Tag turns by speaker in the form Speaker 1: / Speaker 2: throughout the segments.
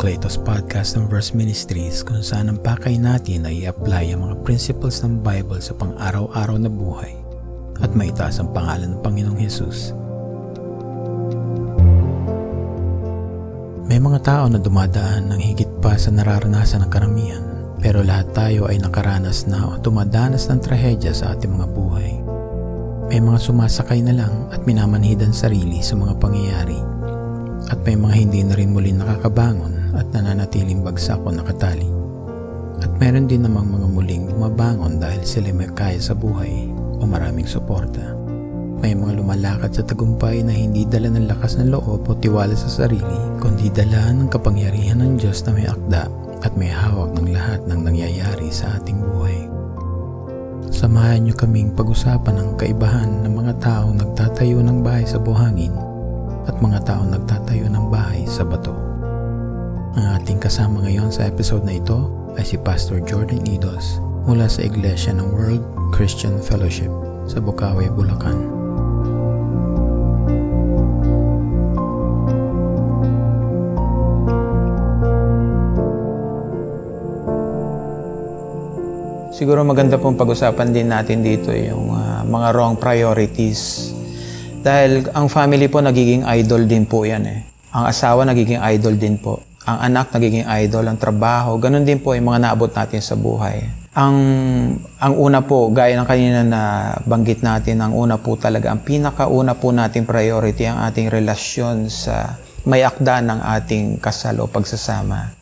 Speaker 1: Claytos Podcast ng Verse Ministries kung saan ang pakay natin ay i-apply ang mga principles ng Bible sa pang-araw-araw na buhay at maitaas ang pangalan ng Panginoong Hesus. May mga tao na dumadaan ng higit pa sa nararanasan ng karamihan pero lahat tayo ay nakaranas na o dumadanas ng trahedya sa ating mga buhay. May mga sumasakay na lang at minamanhidan sarili sa mga pangyayari at may mga hindi na rin muli nakakabangon at nananatiling bagsak o nakatali. At meron din namang mga muling bumabangon dahil sila may kaya sa buhay o maraming suporta. May mga lumalakad sa tagumpay na hindi dala ng lakas ng loob o tiwala sa sarili, kundi dala ng kapangyarihan ng Diyos na may akda at may hawak ng lahat ng nangyayari sa ating buhay. Samahan niyo kaming pag-usapan ang kaibahan ng mga taong nagtatayo ng bahay sa buhangin at mga taong nagtatayo ng bahay sa bato. Ang ating kasama ngayon sa episode na ito ay si Pastor Jordan Idos mula sa Iglesia ng World Christian Fellowship sa Bukawi, Bulacan.
Speaker 2: Siguro maganda pong pag-usapan din natin dito yung uh, mga wrong priorities dahil ang family po nagiging idol din po yan eh. Ang asawa nagiging idol din po. Ang anak nagiging idol, ang trabaho, ganun din po yung mga naabot natin sa buhay. Ang, ang una po, gaya ng kanina na banggit natin, ang una po talaga, ang pinakauna po nating priority, ang ating relasyon sa may akda ng ating kasal o pagsasama.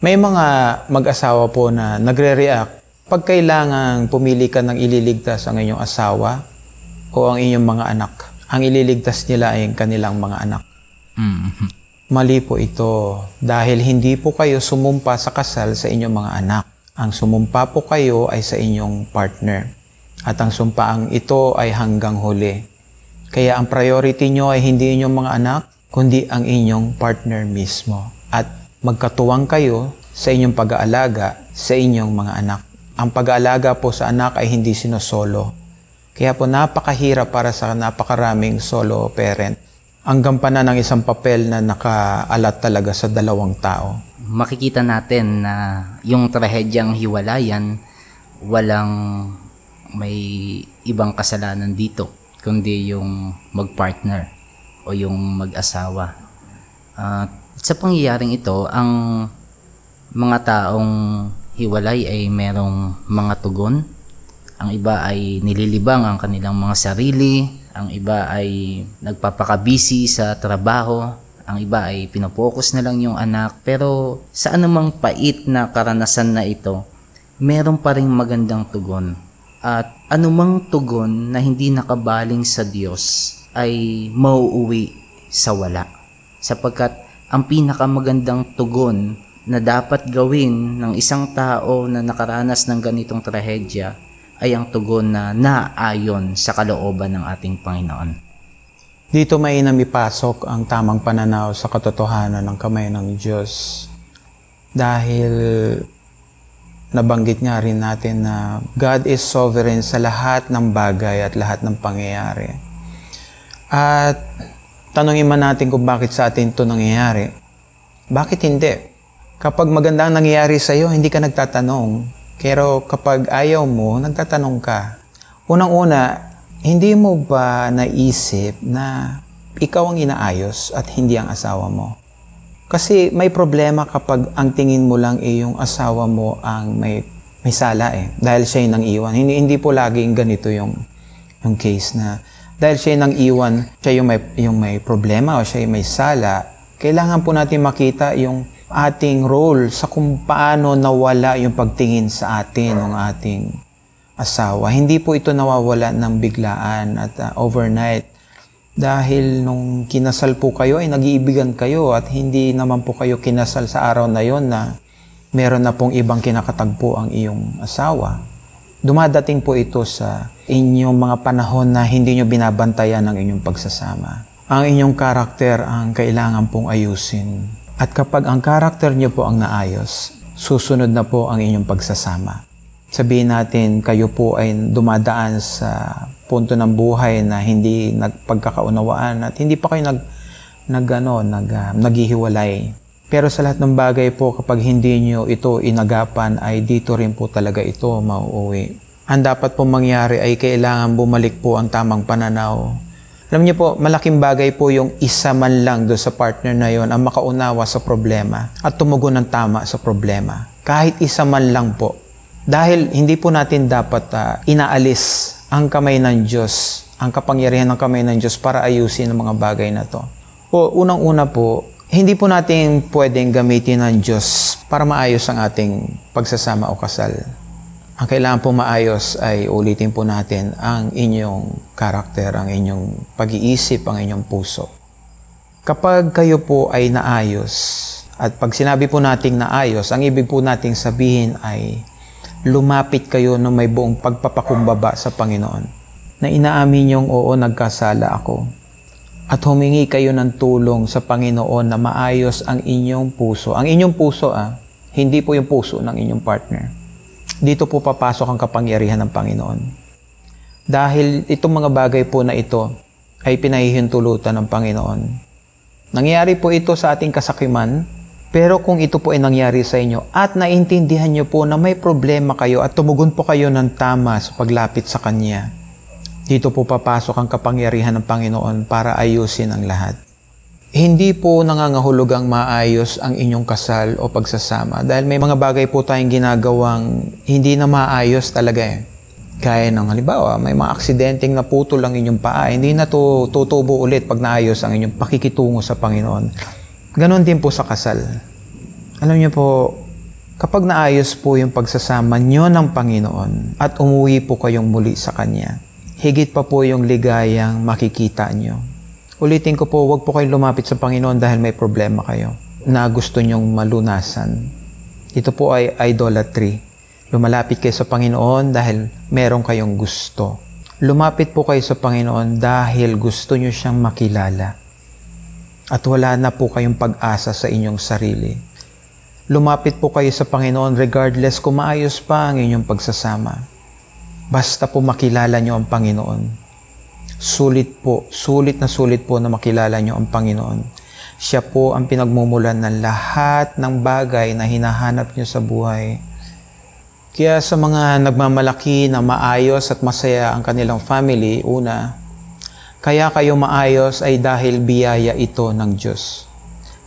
Speaker 2: May mga mag-asawa po na nagre-react pag kailangang pumili ka ng ililigtas ang inyong asawa o ang inyong mga anak. Ang ililigtas nila ay ang kanilang mga anak. Mm-hmm. Mali po ito dahil hindi po kayo sumumpa sa kasal sa inyong mga anak. Ang sumumpa po kayo ay sa inyong partner. At ang sumpaang ito ay hanggang huli. Kaya ang priority nyo ay hindi inyong mga anak, kundi ang inyong partner mismo. At magkatuwang kayo sa inyong pag-aalaga sa inyong mga anak. Ang pag-aalaga po sa anak ay hindi sinosolo kaya po napakahirap para sa napakaraming solo parent ang gampanan ng isang papel na nakaalat talaga sa dalawang tao.
Speaker 3: Makikita natin na yung trahedyang hiwalayan, walang may ibang kasalanan dito, kundi yung magpartner o yung mag-asawa. Uh, sa pangyayaring ito, ang mga taong hiwalay ay merong mga tugon ang iba ay nililibang ang kanilang mga sarili, ang iba ay nagpapakabisi sa trabaho, ang iba ay pinopokus na lang yung anak. Pero sa anumang pait na karanasan na ito, meron pa rin magandang tugon. At anumang tugon na hindi nakabaling sa Diyos ay mauuwi sa wala. Sapagkat ang pinakamagandang tugon na dapat gawin ng isang tao na nakaranas ng ganitong trahedya ay ang tugon na naayon sa kalooban ng ating Panginoon.
Speaker 2: Dito may namipasok ang tamang pananaw sa katotohanan ng kamay ng Diyos. Dahil nabanggit nga rin natin na God is sovereign sa lahat ng bagay at lahat ng pangyayari. At tanongin man natin kung bakit sa atin ito nangyayari. Bakit hindi? Kapag magandang nangyayari sa iyo, hindi ka nagtatanong, pero kapag ayaw mo, nagtatanong ka. Unang-una, hindi mo ba naisip na ikaw ang inaayos at hindi ang asawa mo? Kasi may problema kapag ang tingin mo lang ay yung asawa mo ang may may sala eh. Dahil siya yung nang iwan. Hindi, hindi po laging ganito yung, yung case na dahil siya yung nang iwan, siya yung may, yung may problema o siya yung may sala, kailangan po natin makita yung ating role sa kung paano nawala yung pagtingin sa atin ng ating asawa. Hindi po ito nawawala ng biglaan at uh, overnight. Dahil nung kinasal po kayo ay nag-iibigan kayo at hindi naman po kayo kinasal sa araw na yon na meron na pong ibang kinakatagpo ang iyong asawa. Dumadating po ito sa inyong mga panahon na hindi nyo binabantayan ang inyong pagsasama. Ang inyong karakter ang kailangan pong ayusin at kapag ang karakter niyo po ang naayos, susunod na po ang inyong pagsasama. Sabihin natin, kayo po ay dumadaan sa punto ng buhay na hindi nagpagkakaunawaan at hindi pa kayo nag, nag, ano, nag, uh, naghihiwalay. Pero sa lahat ng bagay po, kapag hindi nyo ito inagapan, ay dito rin po talaga ito mauuwi. Ang dapat po mangyari ay kailangan bumalik po ang tamang pananaw. Alam niyo po, malaking bagay po yung isa man lang do sa partner na yon ang makaunawa sa problema at tumugon ng tama sa problema. Kahit isa man lang po. Dahil hindi po natin dapat uh, inaalis ang kamay ng Diyos, ang kapangyarihan ng kamay ng Diyos para ayusin ang mga bagay na to. Po, unang-una po, hindi po natin pwedeng gamitin ng Diyos para maayos ang ating pagsasama o kasal. Ang kailangan po maayos ay ulitin po natin ang inyong karakter, ang inyong pag-iisip, ang inyong puso. Kapag kayo po ay naayos, at pag sinabi po nating naayos, ang ibig po nating sabihin ay lumapit kayo ng may buong pagpapakumbaba sa Panginoon. Na inaamin niyong oo, nagkasala ako at humingi kayo ng tulong sa Panginoon na maayos ang inyong puso. Ang inyong puso, ah, hindi po yung puso ng inyong partner. Dito po papasok ang kapangyarihan ng Panginoon. Dahil itong mga bagay po na ito ay pinahihintulutan ng Panginoon. Nangyari po ito sa ating kasakiman, pero kung ito po ay nangyari sa inyo at naintindihan nyo po na may problema kayo at tumugon po kayo ng tama sa paglapit sa Kanya, dito po papasok ang kapangyarihan ng Panginoon para ayusin ang lahat. Hindi po nangangahulugang maayos ang inyong kasal o pagsasama dahil may mga bagay po tayong ginagawang hindi na maayos talaga eh. Kaya ng halimbawa, may mga aksidenteng naputol ang inyong paa, hindi na to tutubo ulit pag naayos ang inyong pakikitungo sa Panginoon. Ganon din po sa kasal. Alam niyo po, kapag naayos po yung pagsasama nyo ng Panginoon at umuwi po kayong muli sa Kanya, higit pa po yung ligayang makikita nyo. Ulitin ko po, huwag po kayong lumapit sa Panginoon dahil may problema kayo na gusto nyong malunasan. Ito po ay idolatry. Lumalapit kayo sa Panginoon dahil meron kayong gusto. Lumapit po kayo sa Panginoon dahil gusto nyo siyang makilala. At wala na po kayong pag-asa sa inyong sarili. Lumapit po kayo sa Panginoon regardless kung maayos pa ang inyong pagsasama Basta po makilala nyo ang Panginoon. Sulit po, sulit na sulit po na makilala nyo ang Panginoon. Siya po ang pinagmumulan ng lahat ng bagay na hinahanap nyo sa buhay. Kaya sa mga nagmamalaki na maayos at masaya ang kanilang family, una, kaya kayo maayos ay dahil biyaya ito ng Diyos.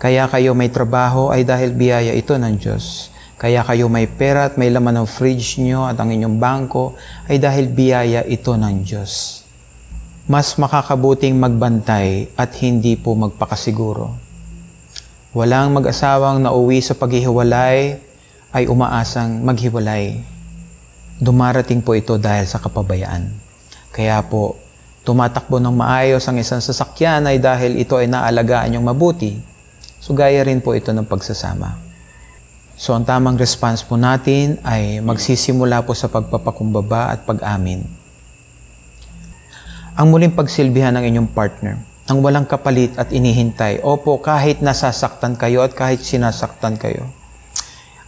Speaker 2: Kaya kayo may trabaho ay dahil biyaya ito ng Diyos. Kaya kayo may pera at may laman ng fridge nyo at ang inyong bangko ay dahil biyaya ito ng Diyos. Mas makakabuting magbantay at hindi po magpakasiguro. Walang mag-asawang nauwi sa paghihiwalay ay umaasang maghiwalay. Dumarating po ito dahil sa kapabayaan. Kaya po, tumatakbo ng maayos ang isang sasakyan ay dahil ito ay naalagaan niyong mabuti. So gaya rin po ito ng pagsasama. So ang tamang response po natin ay magsisimula po sa pagpapakumbaba at pag-amin. Ang muling pagsilbihan ng inyong partner, ang walang kapalit at inihintay, opo kahit nasasaktan kayo at kahit sinasaktan kayo.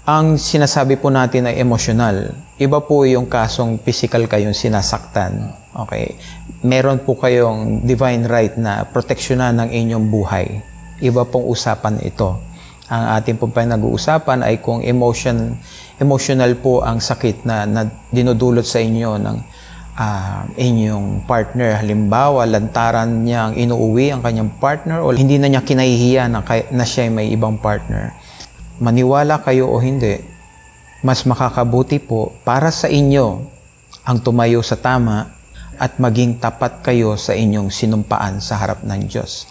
Speaker 2: Ang sinasabi po natin ay emosyonal. Iba po yung kasong physical kayong sinasaktan. Okay? Meron po kayong divine right na proteksyonan ng inyong buhay. Iba pong usapan ito ang ating pong pinag-uusapan ay kung emotion, emotional po ang sakit na, na dinudulot sa inyo ng uh, inyong partner. Halimbawa, lantaran niya ang inuuwi ang kanyang partner o hindi na niya kinahihiya na, na siya may ibang partner. Maniwala kayo o hindi, mas makakabuti po para sa inyo ang tumayo sa tama at maging tapat kayo sa inyong sinumpaan sa harap ng Diyos.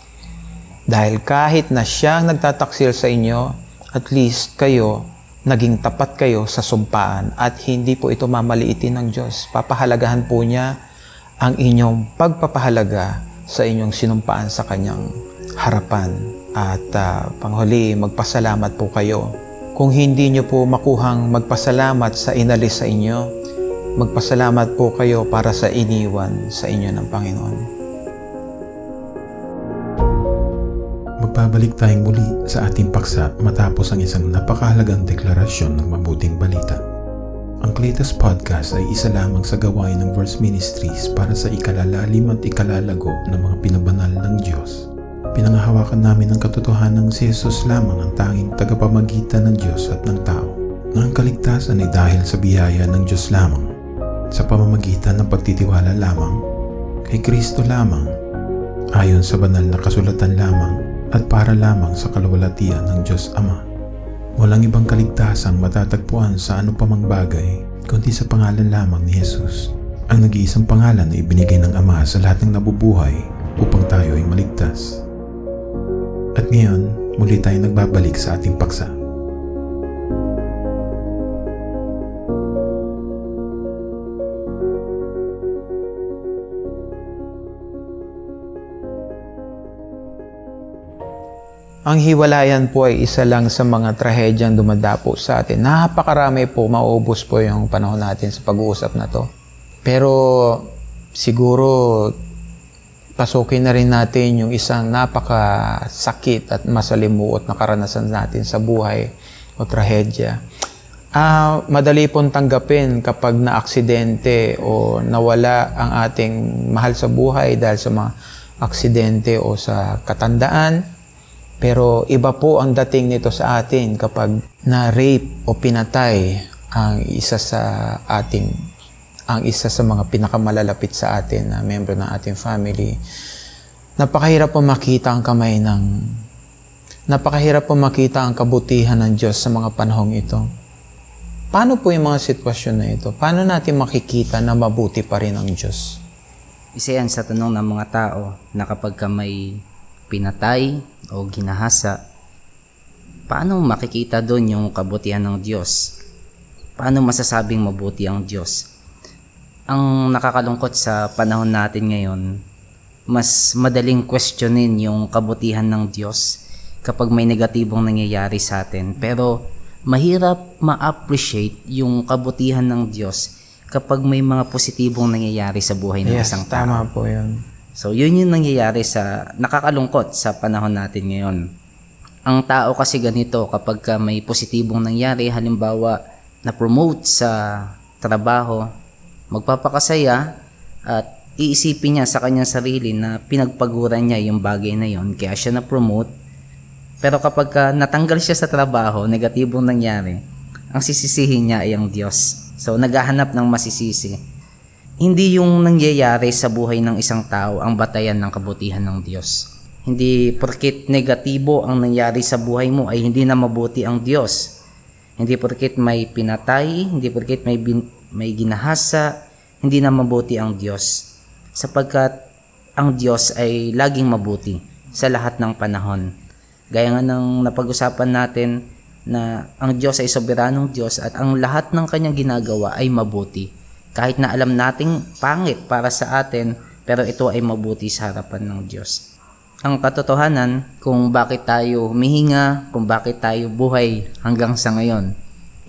Speaker 2: Dahil kahit na siya ang nagtataksil sa inyo, at least kayo, naging tapat kayo sa sumpaan at hindi po ito mamaliitin ng Diyos. Papahalagahan po niya ang inyong pagpapahalaga sa inyong sinumpaan sa kanyang harapan. At uh, panghuli, magpasalamat po kayo. Kung hindi nyo po makuhang magpasalamat sa inalis sa inyo, magpasalamat po kayo para sa iniwan sa inyo ng Panginoon.
Speaker 1: Magbabalik tayong muli sa ating paksa matapos ang isang napakahalagang deklarasyon ng mabuting balita. Ang Cletus Podcast ay isa lamang sa gawain ng Verse Ministries para sa ikalalalim at ikalalago ng mga pinabanal ng Diyos. pinangahawakan namin ang katotohanan ng si Jesus lamang ang tanging tagapamagitan ng Diyos at ng tao. Na ang kaligtasan ay dahil sa biyaya ng Diyos lamang, sa pamamagitan ng pagtitiwala lamang, kay Kristo lamang, ayon sa banal na kasulatan lamang at para lamang sa kalawalatian ng Diyos Ama. Walang ibang kaligtasang matatagpuan sa pamang bagay kundi sa pangalan lamang ni Jesus. Ang nag-iisang pangalan na ibinigay ng Ama sa lahat ng nabubuhay upang tayo ay maligtas. At ngayon, muli tayong nagbabalik sa ating paksa.
Speaker 2: Ang hiwalayan po ay isa lang sa mga trahedyang dumadapo sa atin. Napakarami po, maubos po yung panahon natin sa pag-uusap na to. Pero siguro pasukin na rin natin yung isang napakasakit at masalimuot na karanasan natin sa buhay o trahedya. Ah, madali pong tanggapin kapag na-aksidente o nawala ang ating mahal sa buhay dahil sa mga aksidente o sa katandaan pero iba po ang dating nito sa atin kapag na-rape o pinatay ang isa sa ating ang isa sa mga pinakamalalapit sa atin na membro ng ating family. Napakahirap po makita ang kamay ng napakahirap po makita ang kabutihan ng Diyos sa mga panahong ito. Paano po yung mga sitwasyon na ito? Paano natin makikita na mabuti pa rin ang Diyos?
Speaker 3: Isa yan sa tanong ng mga tao na kapag ka may pinatay o ginahasa, paano makikita doon yung kabutihan ng Diyos? Paano masasabing mabuti ang Diyos? Ang nakakalungkot sa panahon natin ngayon, mas madaling questionin yung kabutihan ng Diyos kapag may negatibong nangyayari sa atin. Pero mahirap ma-appreciate yung kabutihan ng Diyos kapag may mga positibong nangyayari sa buhay ng
Speaker 2: Yes,
Speaker 3: isang tao.
Speaker 2: tama po yun.
Speaker 3: So, yun yung nangyayari sa nakakalungkot sa panahon natin ngayon. Ang tao kasi ganito kapag ka may positibong nangyari, halimbawa na-promote sa trabaho, magpapakasaya at iisipin niya sa kanyang sarili na pinagpaguran niya yung bagay na yon kaya siya na-promote. Pero kapag ka natanggal siya sa trabaho, negatibong nangyari, ang sisisihin niya ay ang Diyos. So, naghahanap ng masisisi hindi yung nangyayari sa buhay ng isang tao ang batayan ng kabutihan ng Diyos. Hindi porkit negatibo ang nangyari sa buhay mo ay hindi na mabuti ang Diyos. Hindi porkit may pinatay, hindi porkit may, bin, may ginahasa, hindi na mabuti ang Diyos. Sapagkat ang Diyos ay laging mabuti sa lahat ng panahon. Gaya nga ng napag-usapan natin na ang Diyos ay soberanong Diyos at ang lahat ng kanyang ginagawa ay mabuti kahit na alam nating pangit para sa atin, pero ito ay mabuti sa harapan ng Diyos. Ang katotohanan kung bakit tayo humihinga, kung bakit tayo buhay hanggang sa ngayon,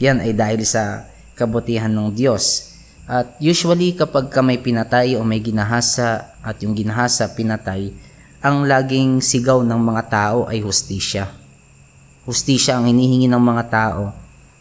Speaker 3: yan ay dahil sa kabutihan ng Diyos. At usually kapag ka may pinatay o may ginahasa at yung ginahasa pinatay, ang laging sigaw ng mga tao ay hustisya. Hustisya ang hinihingi ng mga tao.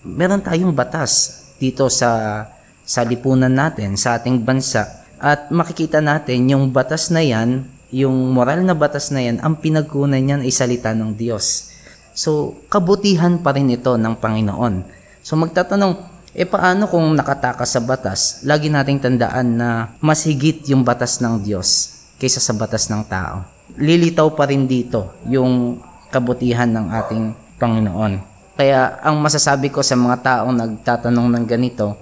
Speaker 3: Meron tayong batas dito sa sa lipunan natin, sa ating bansa. At makikita natin yung batas na yan, yung moral na batas na yan, ang pinagkunan niyan ay salita ng Diyos. So, kabutihan pa rin ito ng Panginoon. So, magtatanong, e paano kung nakatakas sa batas? Lagi nating tandaan na mas higit yung batas ng Diyos kaysa sa batas ng tao. Lilitaw pa rin dito yung kabutihan ng ating Panginoon. Kaya ang masasabi ko sa mga taong nagtatanong ng ganito,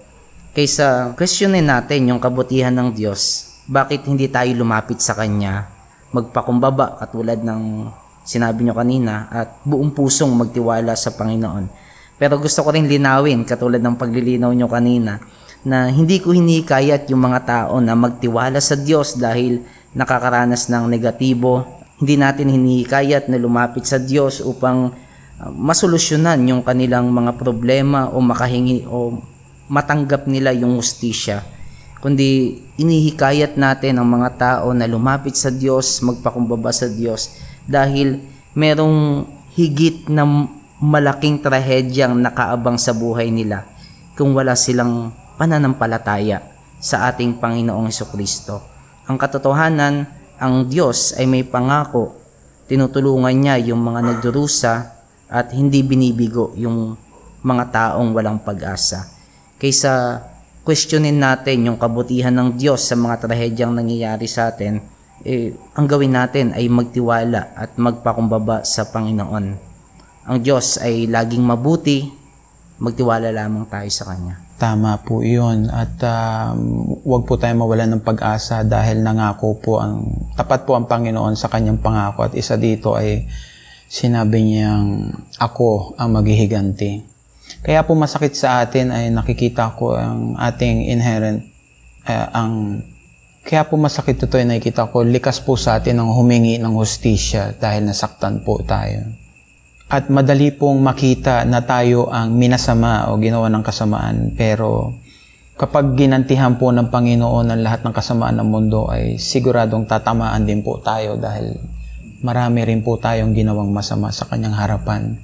Speaker 3: Kaysa questionin natin yung kabutihan ng Diyos, bakit hindi tayo lumapit sa Kanya, magpakumbaba katulad ng sinabi nyo kanina at buong pusong magtiwala sa Panginoon. Pero gusto ko rin linawin katulad ng paglilinaw nyo kanina na hindi ko hinikayat yung mga tao na magtiwala sa Diyos dahil nakakaranas ng negatibo. Hindi natin hinikayat na lumapit sa Diyos upang uh, masolusyonan yung kanilang mga problema o makahingi o matanggap nila yung ustisya, kundi inihikayat natin ang mga tao na lumapit sa Diyos, magpakumbaba sa Diyos dahil merong higit na malaking trahedyang nakaabang sa buhay nila kung wala silang pananampalataya sa ating Panginoong Kristo. Ang katotohanan, ang Diyos ay may pangako tinutulungan niya yung mga nagdurusa at hindi binibigo yung mga taong walang pag-asa. Kaysa questionin natin yung kabutihan ng Diyos sa mga trahedyang nangyayari sa atin, eh, ang gawin natin ay magtiwala at magpakumbaba sa Panginoon. Ang Diyos ay laging mabuti, magtiwala lamang tayo sa Kanya.
Speaker 2: Tama po yun. At um, wag po tayo mawalan ng pag-asa dahil nangako po ang, tapat po ang Panginoon sa kanyang pangako. At isa dito ay sinabi niyang, ako ang maghihiganti. Kaya po masakit sa atin ay nakikita ko ang ating inherent, uh, ang kaya po masakit ito ay nakikita ko, likas po sa atin ang humingi ng hustisya dahil nasaktan po tayo. At madali pong makita na tayo ang minasama o ginawa ng kasamaan. Pero kapag ginantihan po ng Panginoon ang lahat ng kasamaan ng mundo ay siguradong tatamaan din po tayo dahil marami rin po tayong ginawang masama sa kanyang harapan.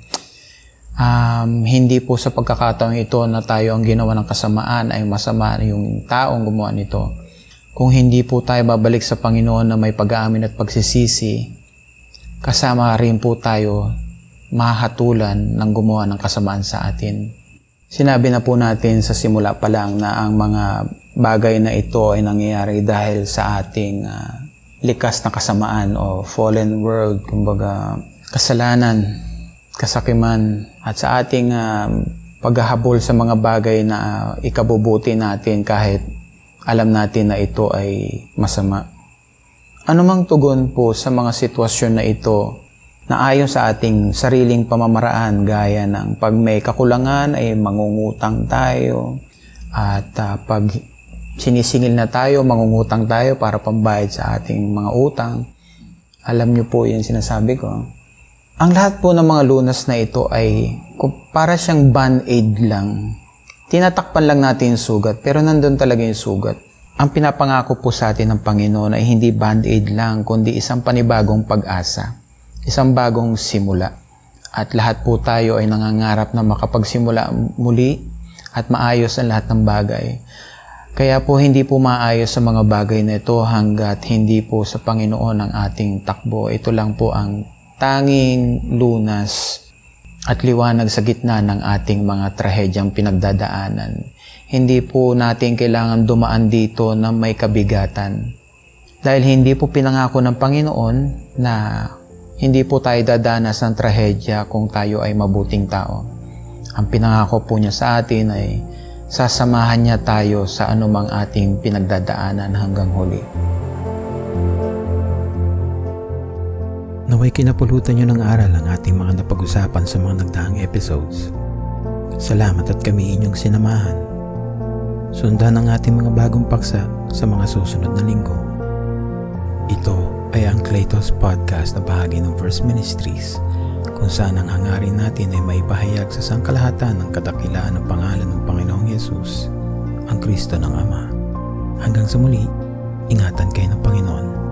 Speaker 2: Um, hindi po sa pagkakataong ito na tayo ang ginawa ng kasamaan ay masama yung taong gumawa nito. Kung hindi po tayo babalik sa Panginoon na may pag-aamin at pagsisisi, kasama rin po tayo mahatulan ng gumawa ng kasamaan sa atin. Sinabi na po natin sa simula pa lang na ang mga bagay na ito ay nangyayari dahil sa ating uh, likas na kasamaan o fallen world, kumbaga kasalanan, kasakiman, at sa ating uh, paghahabol sa mga bagay na uh, ikabubuti natin kahit alam natin na ito ay masama. Anumang tugon po sa mga sitwasyon na ito na ayon sa ating sariling pamamaraan gaya ng pag may kakulangan ay mangungutang tayo at uh, pag sinisingil na tayo, mangungutang tayo para pambayad sa ating mga utang. Alam niyo po yung sinasabi ko. Ang lahat po ng mga lunas na ito ay para siyang band-aid lang. Tinatakpan lang natin yung sugat, pero nandun talaga yung sugat. Ang pinapangako po sa atin ng Panginoon ay hindi band-aid lang, kundi isang panibagong pag-asa isang bagong simula. At lahat po tayo ay nangangarap na makapagsimula muli at maayos ang lahat ng bagay. Kaya po hindi po maayos sa mga bagay na ito hanggat hindi po sa Panginoon ang ating takbo. Ito lang po ang tanging lunas at liwanag sa gitna ng ating mga trahedyang pinagdadaanan. Hindi po natin kailangan dumaan dito na may kabigatan. Dahil hindi po pinangako ng Panginoon na hindi po tayo dadanas ng trahedya kung tayo ay mabuting tao. Ang pinangako po niya sa atin ay sasamahan niya tayo sa anumang ating pinagdadaanan hanggang huli.
Speaker 1: Naway kinapulutan niyo ng aral ang ating mga napag-usapan sa mga nagdaang episodes. Salamat at kami inyong sinamahan. Sundan ang ating mga bagong paksa sa mga susunod na linggo. Ito ay ang Claytos Podcast na bahagi ng Verse Ministries kung saan ang hangarin natin ay may pahayag sa sangkalahatan ng kadakilaan ng pangalan ng Panginoong Yesus, ang Kristo ng Ama. Hanggang sa muli, ingatan kayo ng Panginoon.